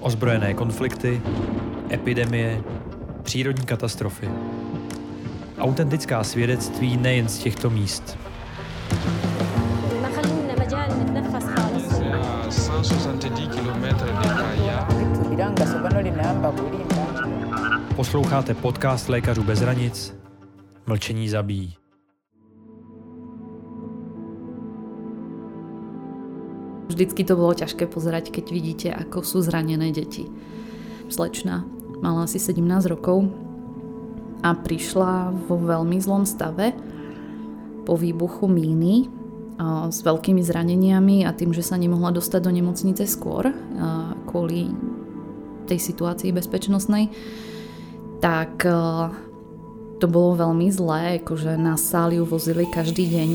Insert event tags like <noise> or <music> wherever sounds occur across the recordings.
Ozbrojené konflikty, epidemie, přírodní katastrofy. Autentická svědectví nejen z těchto míst. Posloucháte podcast Lékařů bez hranic Mlčení zabíjí. Vždycky to bolo ťažké pozerať, keď vidíte, ako sú zranené deti. Slečna mala asi 17 rokov a prišla vo veľmi zlom stave po výbuchu míny s veľkými zraneniami a tým, že sa nemohla dostať do nemocnice skôr kvôli tej situácii bezpečnostnej, tak to bolo veľmi zlé, akože na sáli ju vozili každý deň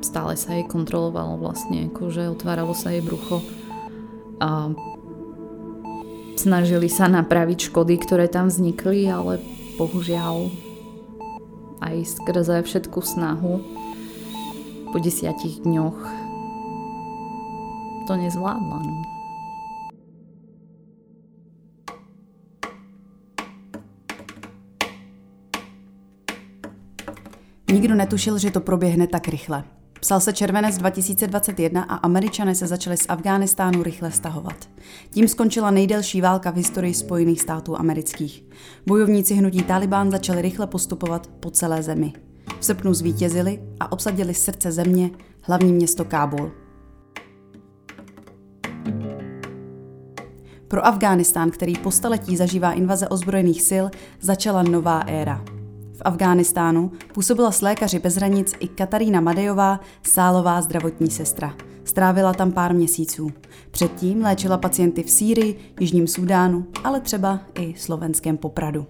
stále sa jej kontrolovalo vlastne, akože otváralo sa jej brucho a snažili sa napraviť škody, ktoré tam vznikli, ale bohužiaľ aj skrze všetku snahu po desiatich dňoch to nezvládla. No. Nikdo netušil, že to proběhne tak rychle. Psal se červenec 2021 a američané se začali z Afghánistánu rychle stahovat. Tím skončila nejdelší válka v historii Spojených států amerických. Bojovníci hnutí Taliban začali rychle postupovat po celé zemi. V srpnu zvítězili a obsadili srdce země, hlavní město Kábul. Pro Afghánistán, který po staletí zažívá invaze ozbrojených sil, začala nová éra – v Afghánistánu působila s lékaři bez hranic i Katarína Madejová, sálová zdravotní sestra. Strávila tam pár měsíců. Předtím léčila pacienty v Sýrii, Jižním Súdánu, ale třeba i slovenském Popradu.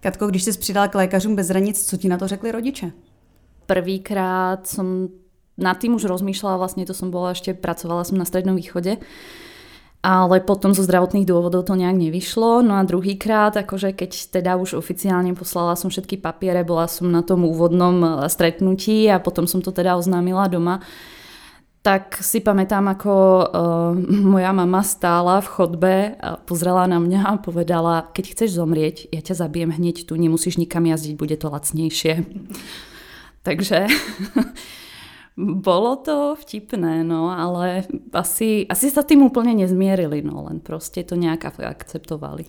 Katko, když jsi přidal k lékařům bez hranic, co ti na to řekli rodiče? Prvýkrát som nad tým už rozmýšľala, vlastne to som bola ešte, pracovala som na Strednom východe ale potom zo zdravotných dôvodov to nejak nevyšlo. No a druhýkrát, akože keď teda už oficiálne poslala som všetky papiere, bola som na tom úvodnom e, stretnutí a potom som to teda oznámila doma, tak si pamätám, ako uh, moja mama stála v chodbe a pozrela na mňa a povedala, keď chceš zomrieť, ja ťa zabijem hneď tu, nemusíš nikam jazdiť, bude to lacnejšie. <laughs> Takže <laughs> bolo to vtipné, no, ale asi, asi sa tým úplně nezmierili, no, len prostě to nějak akceptovali.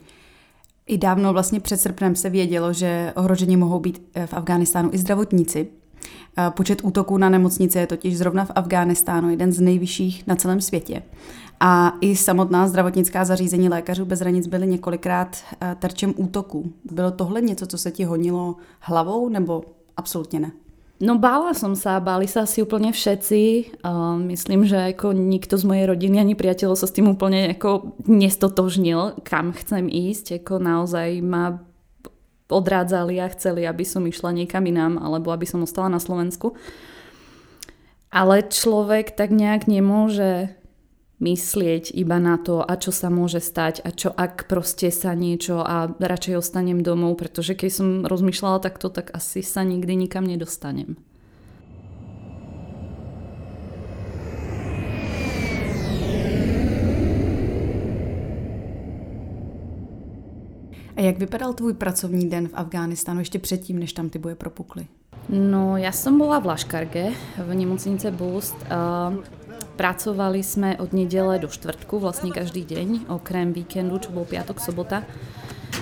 I dávno vlastně před srpnem se vědělo, že ohrožení mohou být eh, v Afghánistánu i zdravotníci. Eh, počet útoků na nemocnice je totiž zrovna v Afghánistánu jeden z nejvyšších na celém světě. A i samotná zdravotnická zařízení lékařů bez hranic byly několikrát eh, terčem útoků. Bylo tohle něco, co se ti honilo hlavou, nebo absolutně ne? No bála som sa, báli sa asi úplne všetci. Uh, myslím, že ako nikto z mojej rodiny ani priateľov sa s tým úplne ako nestotožnil, kam chcem ísť. Ako naozaj ma odrádzali a chceli, aby som išla niekam inám, alebo aby som ostala na Slovensku. Ale človek tak nejak nemôže myslieť iba na to, a čo sa môže stať a čo ak proste sa niečo a radšej ostanem domov, pretože keď som rozmýšľala takto, tak asi sa nikdy nikam nedostanem. A jak vypadal tvůj pracovní den v Afghánistánu ještě předtím, než tam ty boje propukly? No, ja som bola v Laškarge v nemocnice Boost. Pracovali sme od nedele do štvrtku, vlastne každý deň, okrem víkendu, čo bol piatok, sobota.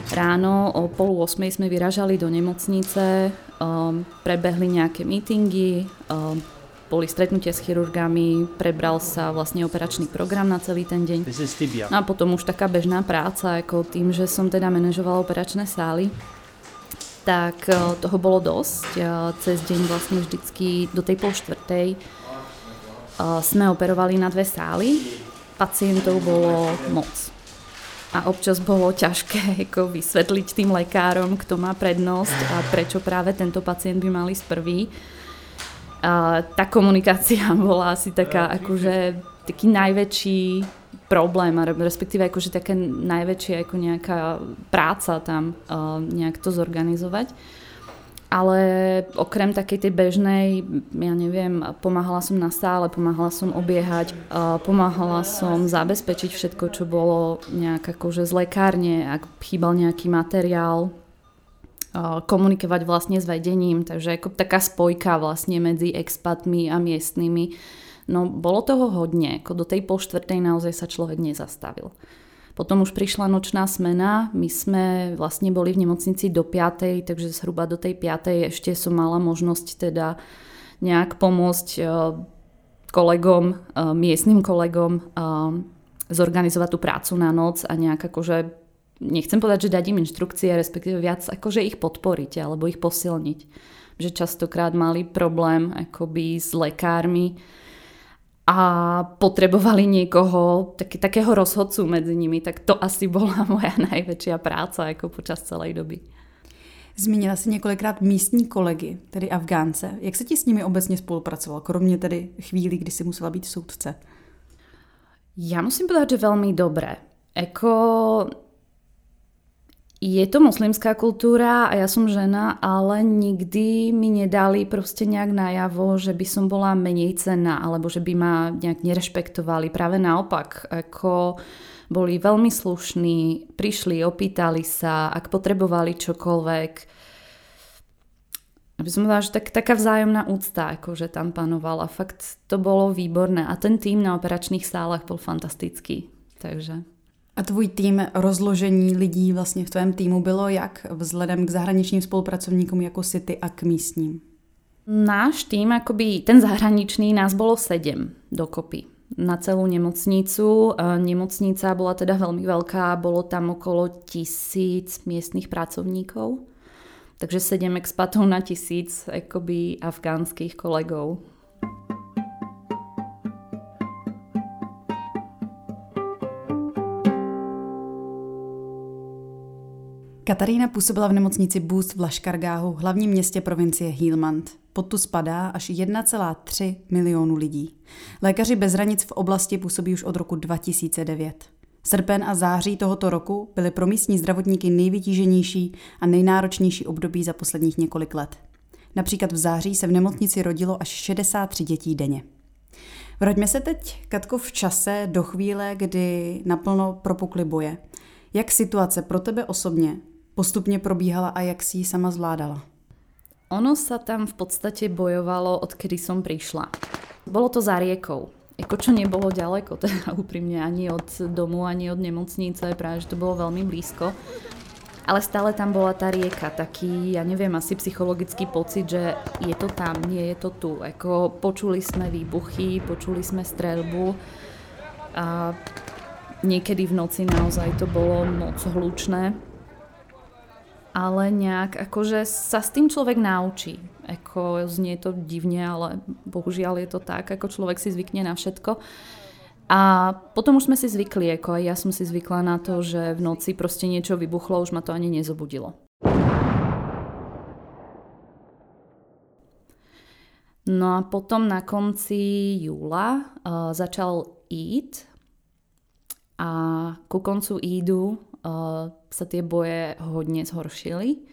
Ráno o polu 8 sme vyražali do nemocnice, um, prebehli nejaké meetingy, um, boli stretnutia s chirurgami, prebral sa vlastne operačný program na celý ten deň. No a potom už taká bežná práca, ako tým, že som teda manažovala operačné sály, tak uh, toho bolo dosť. Cez deň vlastne vždycky do tej pol štvrtej sme operovali na dve sály. Pacientov bolo moc. A občas bolo ťažké ako vysvetliť tým lekárom, kto má prednosť a prečo práve tento pacient by mal ísť prvý. A tá komunikácia <laughs> bola asi taká akože taký najväčší problém, respektíve akože také najväčšia ako nejaká práca tam uh, nejak to zorganizovať. Ale okrem takej tej bežnej, ja neviem, pomáhala som na stále, pomáhala som obiehať, pomáhala som zabezpečiť všetko, čo bolo nejak akože z lekárne, ak chýbal nejaký materiál, komunikovať vlastne s vedením, takže ako taká spojka vlastne medzi expatmi a miestnymi. No bolo toho hodne, ako do tej pol štvrtej naozaj sa človek nezastavil. Potom už prišla nočná smena, my sme vlastne boli v nemocnici do 5, takže zhruba do tej 5 ešte som mala možnosť teda nejak pomôcť e, kolegom, e, miestnym kolegom e, zorganizovať tú prácu na noc a nejak akože, nechcem povedať, že dať im inštrukcie, respektíve viac akože ich podporiť alebo ich posilniť. Že častokrát mali problém akoby s lekármi, a potrebovali niekoho, tak, takého rozhodcu medzi nimi, tak to asi bola <laughs> moja najväčšia práca ako počas celej doby. Zmínila si několikrát místní kolegy, tedy Afgánce. Jak se ti s nimi obecně spolupracoval, kromě tedy chvíli, kdy si musela být soudce? Ja musím povedať, že veľmi dobre. Eko, je to moslimská kultúra a ja som žena, ale nikdy mi nedali proste nejak najavo, že by som bola menej cenná alebo že by ma nejak nerešpektovali. Práve naopak, ako boli veľmi slušní, prišli, opýtali sa, ak potrebovali čokoľvek. Aby som povedala, že tak, taká vzájomná úcta, akože tam panovala. Fakt to bolo výborné. A ten tým na operačných sálach bol fantastický. Takže... A tvůj tým rozložení lidí vlastně v tvém týmu bylo jak vzhledem k zahraničním spolupracovníkům jako si ty a k místním? Náš tým, akoby ten zahraničný, nás bolo sedem dokopy na celú nemocnicu. Nemocnica bola teda veľmi veľká, bolo tam okolo tisíc miestnych pracovníkov. Takže sedem expatov na tisíc akoby afgánskych kolegov. Katarína působila v nemocnici Boost v Laškargáhu, hlavním městě provincie Helmand. Pod tu spadá až 1,3 milionu lidí. Lékaři bez hranic v oblasti působí už od roku 2009. Srpen a září tohoto roku byly pro místní zdravotníky nejvytíženější a nejnáročnější období za posledních několik let. Například v září se v nemocnici rodilo až 63 dětí denně. Vraťme se teď, Katko, v čase do chvíle, kdy naplno propukly boje. Jak situace pro tebe osobně postupne probíhala a jak si ji sama zvládala? Ono sa tam v podstate bojovalo, odkedy som prišla. Bolo to za riekou. Ako čo nebolo ďaleko, <laughs> teda úprimne ani od domu, ani od nemocnice, práve že to bolo veľmi blízko. Ale stále tam bola tá rieka, taký, ja neviem, asi psychologický pocit, že je to tam, nie je to tu. Ako počuli sme výbuchy, počuli sme strelbu a niekedy v noci naozaj to bolo moc hlučné ale nejak akože sa s tým človek naučí. Ako znie to divne, ale bohužiaľ je to tak, ako človek si zvykne na všetko. A potom už sme si zvykli, ako aj ja som si zvykla na to, že v noci proste niečo vybuchlo, už ma to ani nezobudilo. No a potom na konci júla uh, začal Eid a ku koncu Eidu uh, sa tie boje hodne zhoršili.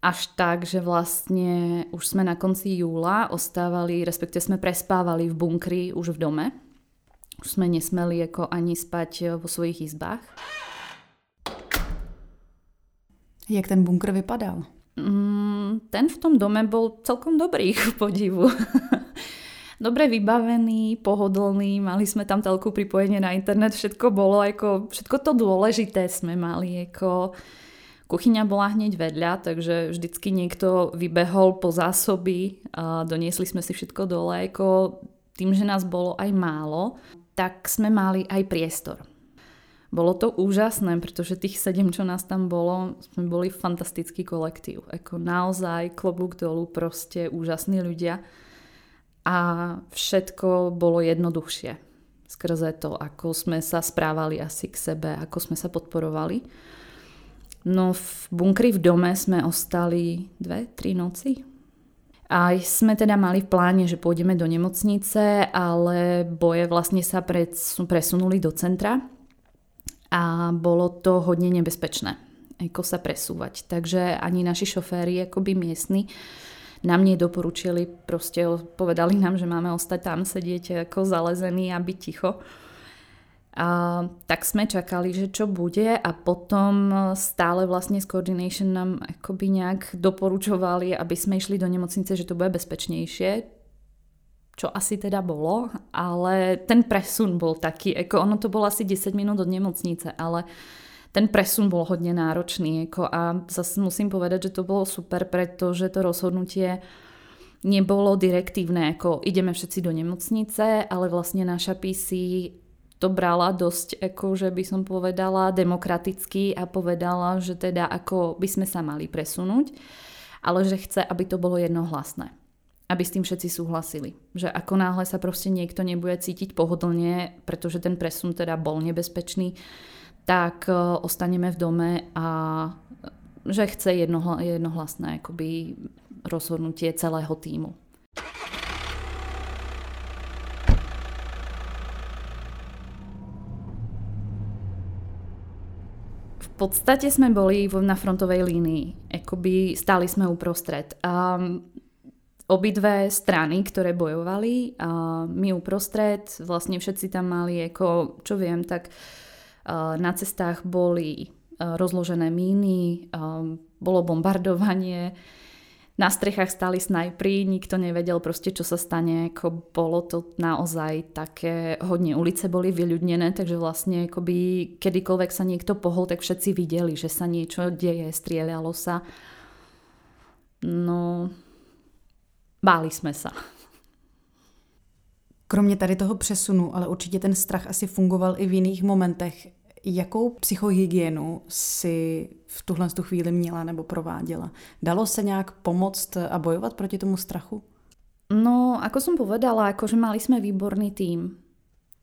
Až tak, že vlastne už sme na konci júla ostávali, respektíve sme prespávali v bunkri už v dome. Už sme nesmeli ako ani spať vo svojich izbách. Jak ten bunkr vypadal? Mm, ten v tom dome bol celkom dobrý, k podivu <laughs> dobre vybavený, pohodlný, mali sme tam telku pripojenie na internet, všetko bolo ako, všetko to dôležité sme mali, ako kuchyňa bola hneď vedľa, takže vždycky niekto vybehol po zásoby a doniesli sme si všetko dole, ako tým, že nás bolo aj málo, tak sme mali aj priestor. Bolo to úžasné, pretože tých sedem, čo nás tam bolo, sme boli fantastický kolektív. Ako naozaj klobúk dolu, proste úžasní ľudia a všetko bolo jednoduchšie skrze to, ako sme sa správali asi k sebe, ako sme sa podporovali. No v bunkri v dome sme ostali dve, tri noci. A sme teda mali v pláne, že pôjdeme do nemocnice, ale boje vlastne sa presunuli do centra a bolo to hodne nebezpečné. ako sa presúvať. Takže ani naši šoféry, akoby miestni, nám nedoporučili, proste povedali nám, že máme ostať tam sedieť ako zalezení a byť ticho. A, tak sme čakali, že čo bude a potom stále vlastne z Coordination nám akoby nejak doporučovali, aby sme išli do nemocnice, že to bude bezpečnejšie, čo asi teda bolo, ale ten presun bol taký, ako ono to bolo asi 10 minút od nemocnice, ale ten presun bol hodne náročný ako a zase musím povedať, že to bolo super, pretože to rozhodnutie nebolo direktívne, ako ideme všetci do nemocnice, ale vlastne naša PC to brala dosť, ako že by som povedala, demokraticky a povedala, že teda ako by sme sa mali presunúť, ale že chce, aby to bolo jednohlasné. Aby s tým všetci súhlasili. Že ako náhle sa proste niekto nebude cítiť pohodlne, pretože ten presun teda bol nebezpečný, tak e, ostaneme v dome a že chce jednohla, jednohlasné akoby rozhodnutie celého týmu. V podstate sme boli na frontovej línii, akoby stáli sme uprostred. A obidve strany, ktoré bojovali, a my uprostred, vlastne všetci tam mali, ako, čo viem, tak na cestách boli rozložené míny, bolo bombardovanie, na strechách stali snajpri, nikto nevedel proste, čo sa stane, ako bolo to naozaj také, hodne ulice boli vyľudnené, takže vlastne akoby kedykoľvek sa niekto pohol, tak všetci videli, že sa niečo deje, strieľalo sa. No, báli sme sa. Kromě tady toho přesunu, ale určitě ten strach asi fungoval i v jiných momentech. Jakou psychohygienu si v tuhle tu chvíli měla nebo prováděla? Dalo se nějak pomoct a bojovat proti tomu strachu? No, ako som povedala, akože mali sme výborný tím.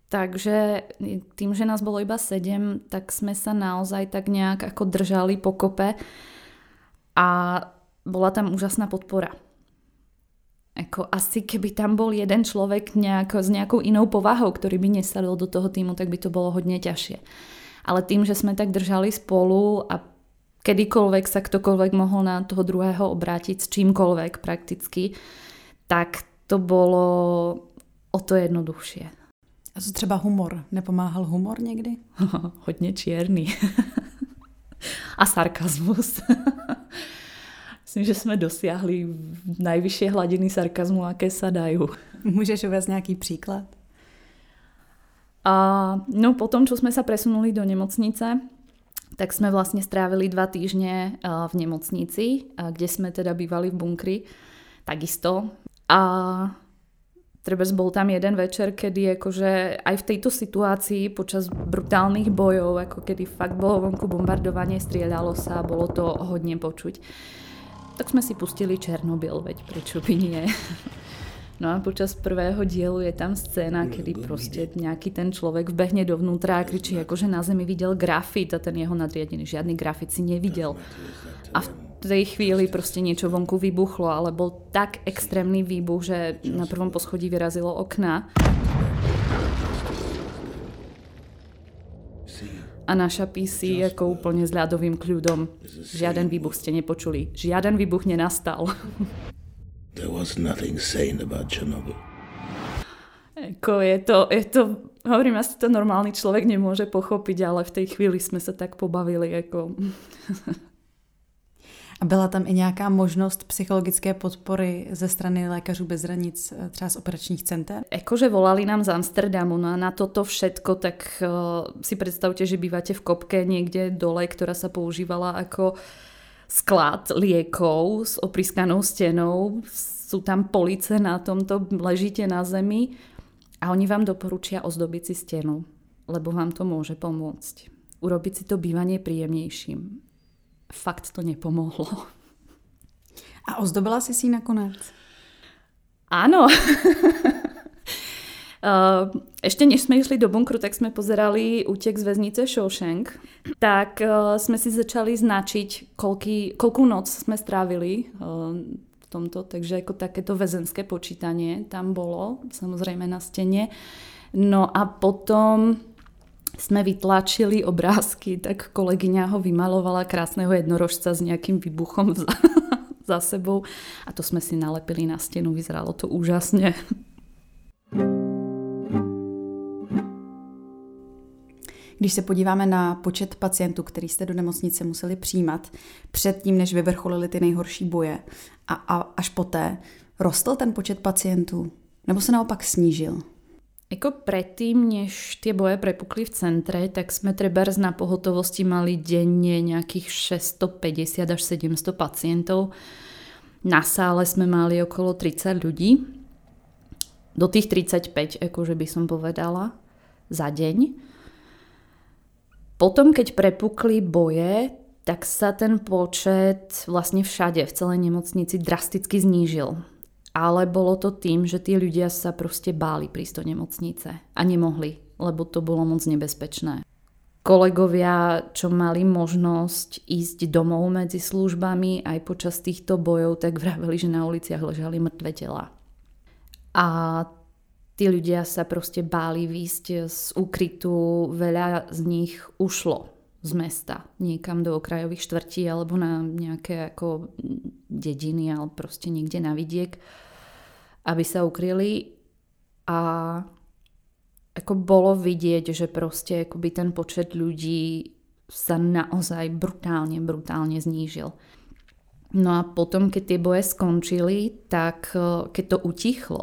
Takže tým, že nás bolo iba sedem, tak sme sa naozaj tak nejak ako držali pokope a bola tam úžasná podpora. Ako asi keby tam bol jeden človek nejako, s nejakou inou povahou, ktorý by nesadol do toho týmu, tak by to bolo hodne ťažšie ale tým, že sme tak držali spolu a kedykoľvek sa ktokoľvek mohol na toho druhého obrátiť s čímkoľvek prakticky, tak to bolo o to jednoduchšie. A co třeba humor? Nepomáhal humor někdy? <laughs> Hodně čierny. <laughs> a sarkazmus. <laughs> Myslím, že jsme dosiahli najvyššie hladiny sarkazmu, aké sa dajú. Můžeš uvést nějaký příklad? A no potom, čo sme sa presunuli do nemocnice, tak sme vlastne strávili dva týždne v nemocnici, kde sme teda bývali v bunkri, takisto. A treba bol tam jeden večer, kedy akože aj v tejto situácii počas brutálnych bojov, ako kedy fakt bolo vonku bombardovanie, strieľalo sa, bolo to hodne počuť. Tak sme si pustili Černobyl, veď prečo by nie. <laughs> No a počas prvého dielu je tam scéna, kedy proste nejaký ten človek vbehne dovnútra a kričí, akože na zemi videl grafit a ten jeho nadriadený žiadny grafit si nevidel. A v tej chvíli proste niečo vonku vybuchlo, ale bol tak extrémny výbuch, že na prvom poschodí vyrazilo okna. A naša PC ako úplne s ľadovým kľudom. Žiaden výbuch ste nepočuli. Žiaden výbuch nenastal. <laughs> There was nothing sane about Chernobyl. Ako je to, je to, hovorím, asi to normálny človek nemôže pochopiť, ale v tej chvíli sme sa tak pobavili. Ako... A byla tam i nějaká možnost psychologické podpory ze strany lékařů bez hranic, eh, třeba z operačních center? Akože volali nám z Amsterdamu, no a na toto všetko, tak uh, si predstavte, že bývate v kopke niekde dole, ktorá sa používala ako uh, sklad liekov s opriskanou stenou, sú tam police na tomto, ležíte na zemi a oni vám doporučia ozdobiť si stenu, lebo vám to môže pomôcť. Urobiť si to bývanie príjemnejším. Fakt to nepomohlo. A ozdobila si si nakonec? Áno. Uh, <laughs> ešte než sme išli do bunkru, tak sme pozerali útek z väznice Shawshank. Tak uh, sme si začali značiť, koľký, koľkú noc sme strávili v tomto. Takže ako takéto väzenské počítanie tam bolo, samozrejme na stene. No a potom sme vytlačili obrázky, tak kolegyňa ho vymalovala krásneho jednorožca s nejakým výbuchom za, <laughs> za sebou a to sme si nalepili na stenu, vyzeralo to úžasne. Když se podíváme na počet pacientů, který jste do nemocnice museli přijímat předtím, než vyvrcholili ty nejhorší boje a, a až poté, rostl ten počet pacientů nebo se naopak snížil? Jako predtým, než tie boje prepukli v centre, tak sme trebárs na pohotovosti mali denne nejakých 650 až 700 pacientov. Na sále sme mali okolo 30 ľudí. Do tých 35, akože by som povedala, za deň. Potom, keď prepukli boje, tak sa ten počet vlastne všade v celej nemocnici drasticky znížil ale bolo to tým, že tí ľudia sa proste báli prísť do nemocnice a nemohli, lebo to bolo moc nebezpečné. Kolegovia, čo mali možnosť ísť domov medzi službami aj počas týchto bojov, tak vraveli, že na uliciach ležali mŕtve tela. A tí ľudia sa proste báli výjsť z úkrytu, veľa z nich ušlo z mesta niekam do okrajových štvrtí alebo na nejaké ako dediny alebo proste niekde na vidiek aby sa ukryli a ako bolo vidieť, že proste akoby ten počet ľudí sa naozaj brutálne, brutálne znížil. No a potom, keď tie boje skončili, tak e, keď to utichlo,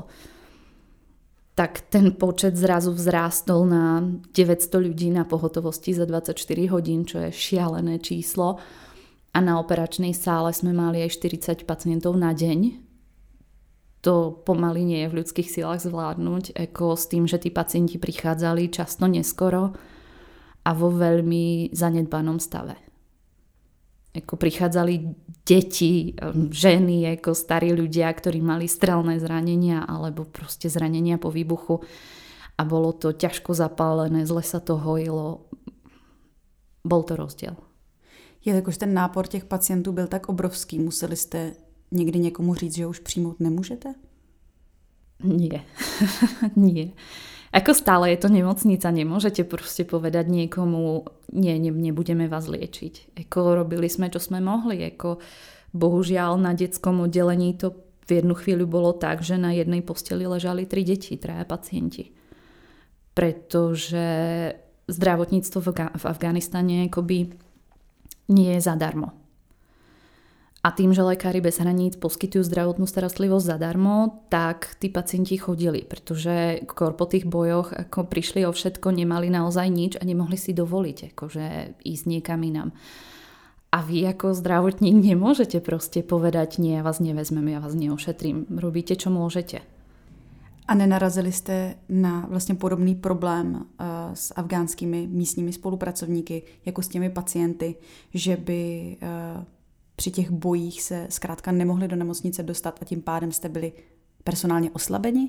tak ten počet zrazu vzrástol na 900 ľudí na pohotovosti za 24 hodín, čo je šialené číslo. A na operačnej sále sme mali aj 40 pacientov na deň, to pomaly nie je v ľudských silách zvládnuť, ako s tým, že tí pacienti prichádzali často neskoro a vo veľmi zanedbanom stave. Ako prichádzali deti, ženy, ako starí ľudia, ktorí mali strelné zranenia alebo proste zranenia po výbuchu a bolo to ťažko zapálené, zle sa to hojilo. Bol to rozdiel. Jelikož ten nápor těch pacientů byl tak obrovský, museli jste někdy někomu říct, že už přijmout nemůžete? Nie. <laughs> nie. Ako stále je to nemocnica, nemôžete proste povedať niekomu, nie, ne, nebudeme vás liečiť. Ako robili sme, čo sme mohli. Ako bohužiaľ na detskom oddelení to v jednu chvíľu bolo tak, že na jednej posteli ležali tri deti, traja pacienti. Pretože zdravotníctvo v Afganistane akoby nie je zadarmo. A tým, že lekári bez hraníc poskytujú zdravotnú starostlivosť zadarmo, tak tí pacienti chodili, pretože po tých bojoch ako prišli o všetko, nemali naozaj nič a nemohli si dovoliť akože ísť niekam inám. A vy ako zdravotník nemôžete proste povedať, nie, ja vás nevezmem, ja vás neošetrím. Robíte, čo môžete. A nenarazili jste na vlastně podobný problém uh, s afgánskými místními spolupracovníky, jako s těmi pacienty, že by uh, při těch bojích se zkrátka nemohli do nemocnice dostat a tím pádem jste byli personálně oslabeni?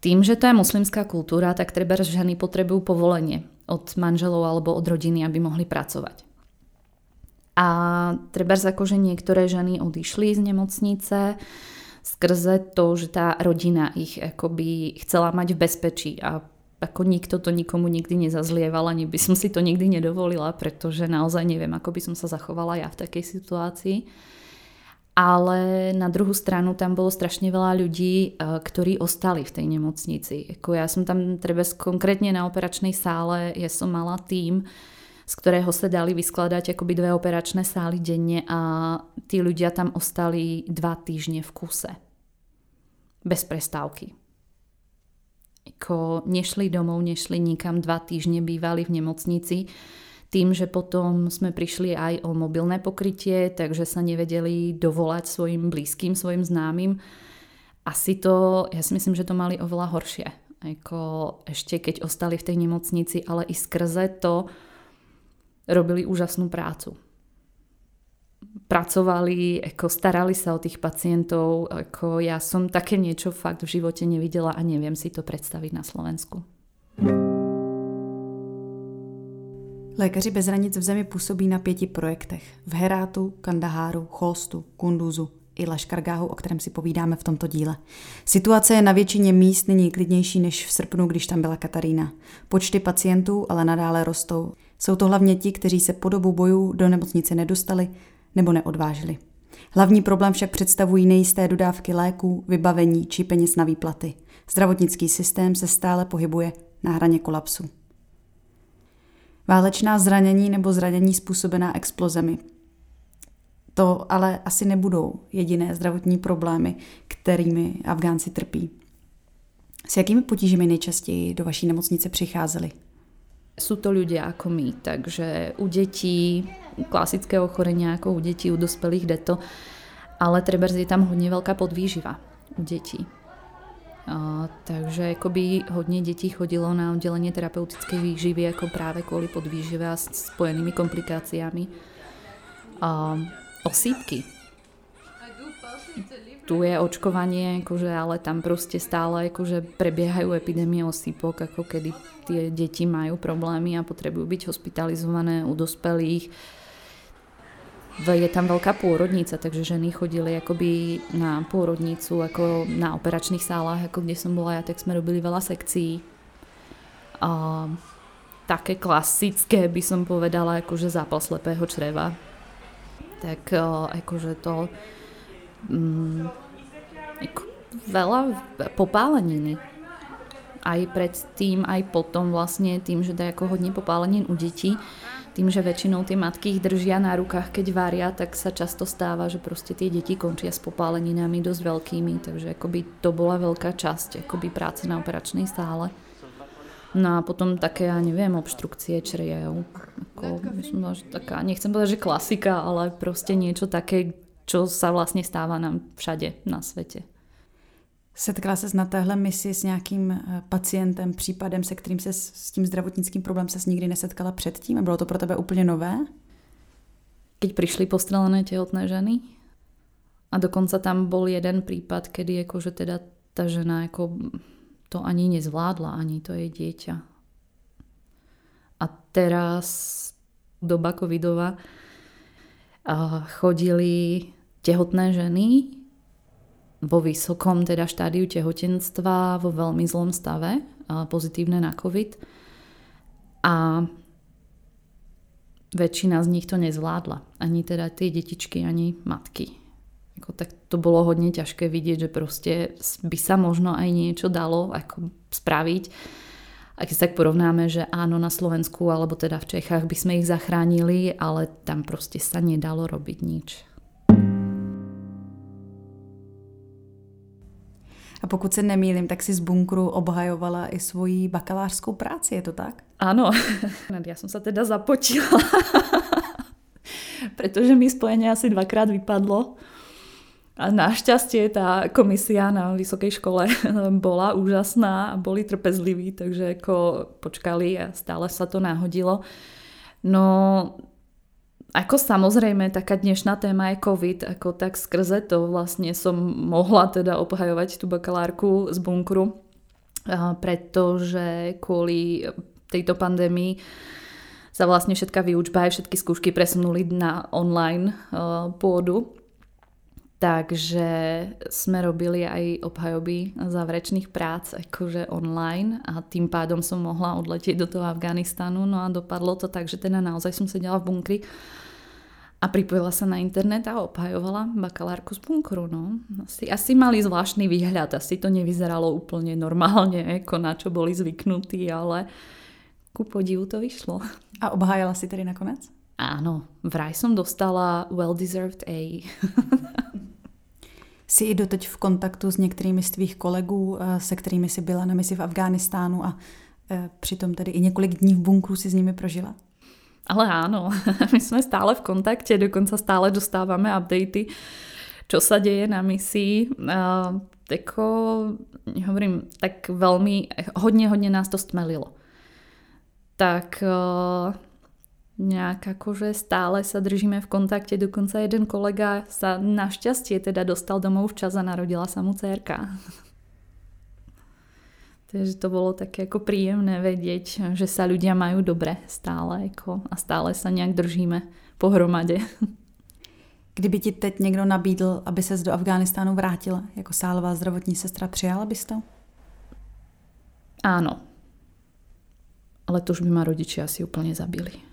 Tým, že to je muslimská kultúra, tak treba ženy potrebujú povolenie od manželov alebo od rodiny, aby mohli pracovať. A treba akože niektoré ženy odišli z nemocnice skrze to, že tá rodina ich akoby chcela mať v bezpečí a ako nikto to nikomu nikdy nezazlieval, ani by som si to nikdy nedovolila, pretože naozaj neviem, ako by som sa zachovala ja v takej situácii. Ale na druhú stranu tam bolo strašne veľa ľudí, e, ktorí ostali v tej nemocnici. Ako ja som tam treba konkrétne na operačnej sále, ja som mala tým, z ktorého sa dali vyskladať akoby dve operačné sály denne a tí ľudia tam ostali dva týždne v kuse. Bez prestávky ako nešli domov, nešli nikam, dva týždne bývali v nemocnici. Tým, že potom sme prišli aj o mobilné pokrytie, takže sa nevedeli dovolať svojim blízkym, svojim známym. Asi to, ja si myslím, že to mali oveľa horšie. Ako ešte keď ostali v tej nemocnici, ale i skrze to robili úžasnú prácu pracovali, ako starali sa o tých pacientov. Ako ja som také niečo fakt v živote nevidela a neviem si to predstaviť na Slovensku. Lékaři bez hranic v zemi působí na pěti projektech. V Herátu, Kandaháru, Cholstu, Kunduzu i Laškargáhu, o kterém si povídáme v tomto díle. Situace je na většině míst nyní klidnější než v srpnu, když tam byla Katarína. Počty pacientů ale nadále rostou. Jsou to hlavně ti, kteří se po dobu bojů do nemocnice nedostali nebo neodvážili. Hlavní problém však představují nejisté dodávky léků, vybavení či peněz na výplaty. Zdravotnický systém se stále pohybuje na hraně kolapsu. Válečná zranění nebo zranění způsobená explozemi. To ale asi nebudou jediné zdravotní problémy, kterými Afgánci trpí. S jakými potížemi nejčastěji do vaší nemocnice přicházeli? Sú to ľudia ako my, takže u detí klasické ochorenia ako u detí, u dospelých deto, ale treba je tam hodne veľká podvýživa u detí. A, takže akoby hodne detí chodilo na oddelenie terapeutickej výživy ako práve kvôli podvýžive a spojenými komplikáciami. A, osýpky. Tu je očkovanie, akože, ale tam proste stále akože prebiehajú epidémie osýpok, ako kedy tie deti majú problémy a potrebujú byť hospitalizované u dospelých je tam veľká pôrodnica, takže ženy chodili akoby na pôrodnicu, ako na operačných sálach, ako kde som bola ja, tak sme robili veľa sekcií. A také klasické by som povedala, akože zápal slepého čreva. Tak akože to mm, veľa popáleniny. Aj predtým, aj potom vlastne tým, že ako hodne popálenín u detí, tým, že väčšinou tie matky ich držia na rukách, keď varia, tak sa často stáva, že proste tie deti končia s popáleninami dosť veľkými, takže akoby to bola veľká časť akoby práce na operačnej sále. No a potom také, ja neviem, obštrukcie čriev. Ako, že taká, nechcem povedať, že klasika, ale proste niečo také, čo sa vlastne stáva nám všade na svete. Setkala se na téhle misi s nějakým eh, pacientem, případem, se kterým se s tím zdravotnickým problémem se nikdy nesetkala předtím? A bylo to pro tebe úplně nové? Keď prišli postrelené tehotné ženy a dokonca tam bol jeden prípad, kedy akože teda tá žena ako to ani nezvládla, ani to je dieťa. A teraz doba covidová chodili tehotné ženy vo vysokom teda štádiu tehotenstva, vo veľmi zlom stave, pozitívne na COVID. A väčšina z nich to nezvládla. Ani teda tie detičky, ani matky. Ako, tak to bolo hodne ťažké vidieť, že proste by sa možno aj niečo dalo ako spraviť. A keď sa tak porovnáme, že áno na Slovensku alebo teda v Čechách by sme ich zachránili, ale tam proste sa nedalo robiť nič. A pokud se nemýlim, tak si z bunkru obhajovala i svoji bakalářskou práci, je to tak? Áno, ja som sa teda započila, <laughs> pretože mi spojenie asi dvakrát vypadlo. A našťastie tá komisia na vysokej škole <laughs> bola úžasná a boli trpezliví, takže ako počkali a stále sa to nahodilo. No ako samozrejme, taká dnešná téma je COVID, ako tak skrze to vlastne som mohla teda obhajovať tú bakalárku z bunkru, pretože kvôli tejto pandémii sa vlastne všetká výučba aj všetky skúšky presunuli na online pôdu. Takže sme robili aj obhajoby záverečných prác akože online a tým pádom som mohla odletieť do toho Afganistanu. No a dopadlo to tak, že teda naozaj som sedela v bunkri a pripojila sa na internet a obhajovala bakalárku z bunkru. No. Asi, asi mali zvláštny výhľad, asi to nevyzeralo úplne normálne, ako na čo boli zvyknutí, ale ku podivu to vyšlo. A obhájala si tedy nakonec? Áno, vraj som dostala well-deserved A. <laughs> Jsi i doteď v kontaktu s některými z tvých kolegů, eh, se kterými si byla na misi v Afghánistánu a eh, přitom tedy i několik dní v bunkru si s nimi prožila? Ale áno, <laughs> my sme stále v kontakte, dokonca stále dostávame updaty, čo sa deje na misii. Uh, tako, hovorím, tak veľmi, hodne, hodne nás to stmelilo. Tak uh, nejak akože stále sa držíme v kontakte, dokonca jeden kolega sa našťastie teda dostal domov včas a narodila sa mu cerka. <laughs> Takže to bolo také ako príjemné vedieť, že sa ľudia majú dobre stále ako, a stále sa nejak držíme pohromade. <laughs> Kdyby ti teď někdo nabídl, aby ses do Afghánistánu vrátil jako sálová zdravotní sestra, přijala bys to? Áno. Ale to už by ma rodiči asi úplne zabili.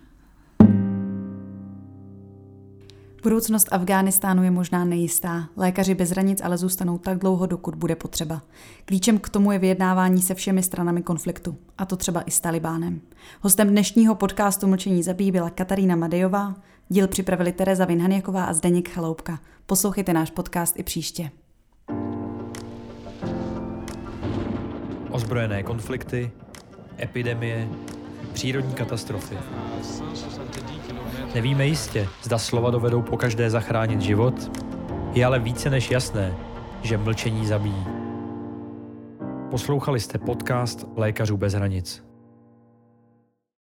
Budoucnost Afghánistánu je možná nejistá. Lékaři bez hranic ale zůstanou tak dlouho, dokud bude potřeba. Klíčem k tomu je vyjednávání se všemi stranami konfliktu, a to třeba i s Talibánem. Hostem dnešního podcastu Mlčení zabíjí byla Katarína Madejová, díl připravili Tereza Vinhanjaková a Zdeněk Chaloupka. Poslouchejte náš podcast i příště. Ozbrojené konflikty, epidemie, přírodní katastrofy. Nevíme jistě, zda slova dovedou po každé zachránit život, je ale více než jasné, že mlčení zabíjí. Poslouchali jste podcast Lékařů bez hranic.